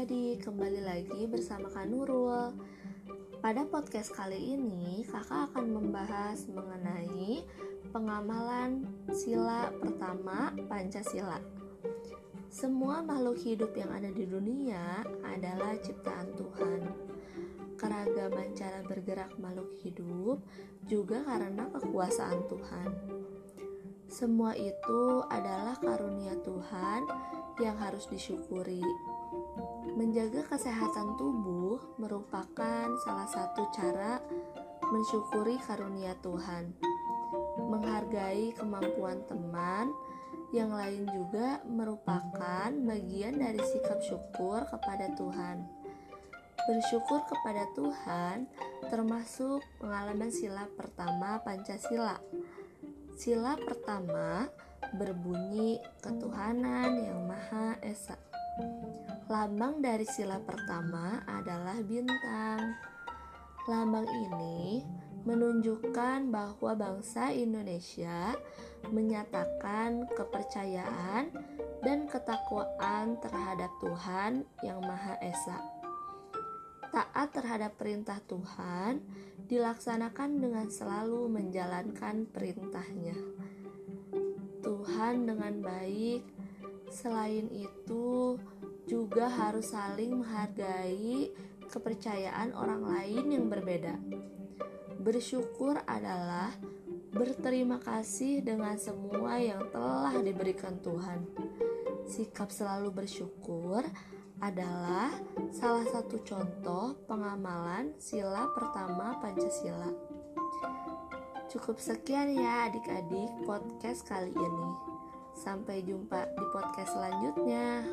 kembali lagi bersama Kak Nurul. Pada podcast kali ini, kakak akan membahas mengenai pengamalan sila pertama Pancasila. Semua makhluk hidup yang ada di dunia adalah ciptaan Tuhan. Keragaman cara bergerak makhluk hidup juga karena kekuasaan Tuhan. Semua itu adalah karunia Tuhan yang harus disyukuri. Menjaga kesehatan tubuh merupakan salah satu cara mensyukuri karunia Tuhan. Menghargai kemampuan teman yang lain juga merupakan bagian dari sikap syukur kepada Tuhan. Bersyukur kepada Tuhan termasuk pengalaman sila pertama Pancasila Sila pertama berbunyi ketuhanan yang Maha Esa. Lambang dari sila pertama adalah bintang. Lambang ini menunjukkan bahwa bangsa Indonesia menyatakan kepercayaan dan ketakwaan terhadap Tuhan yang Maha Esa. Taat terhadap perintah Tuhan dilaksanakan dengan selalu menjalankan perintahnya. Tuhan dengan baik, selain itu juga harus saling menghargai kepercayaan orang lain yang berbeda. Bersyukur adalah berterima kasih dengan semua yang telah diberikan Tuhan. Sikap selalu bersyukur adalah salah satu contoh pengamalan sila pertama Pancasila. Cukup sekian ya adik-adik podcast kali ini. Sampai jumpa di podcast selanjutnya.